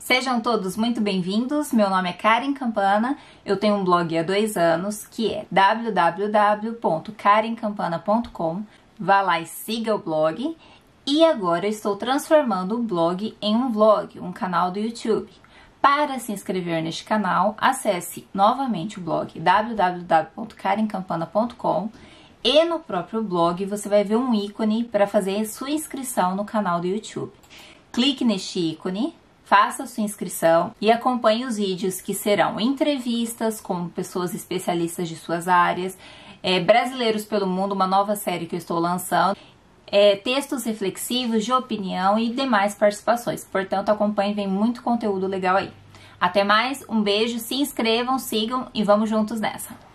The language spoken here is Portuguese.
Sejam todos muito bem-vindos. Meu nome é Karen Campana. Eu tenho um blog há dois anos que é www.karencampana.com. Vá lá e siga o blog. E agora eu estou transformando o blog em um vlog, um canal do YouTube. Para se inscrever neste canal, acesse novamente o blog www.karencampana.com e no próprio blog você vai ver um ícone para fazer sua inscrição no canal do YouTube. Clique neste ícone, faça sua inscrição e acompanhe os vídeos que serão entrevistas com pessoas especialistas de suas áreas, é, Brasileiros pelo Mundo, uma nova série que eu estou lançando, é, textos reflexivos de opinião e demais participações. Portanto, acompanhe, vem muito conteúdo legal aí. Até mais, um beijo, se inscrevam, sigam e vamos juntos nessa!